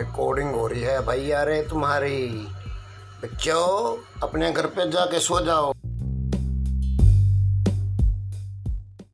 Recording हो रही है। भाई यारे तुम्हारी बच्चों अपने घर पे जाके सो जाओ।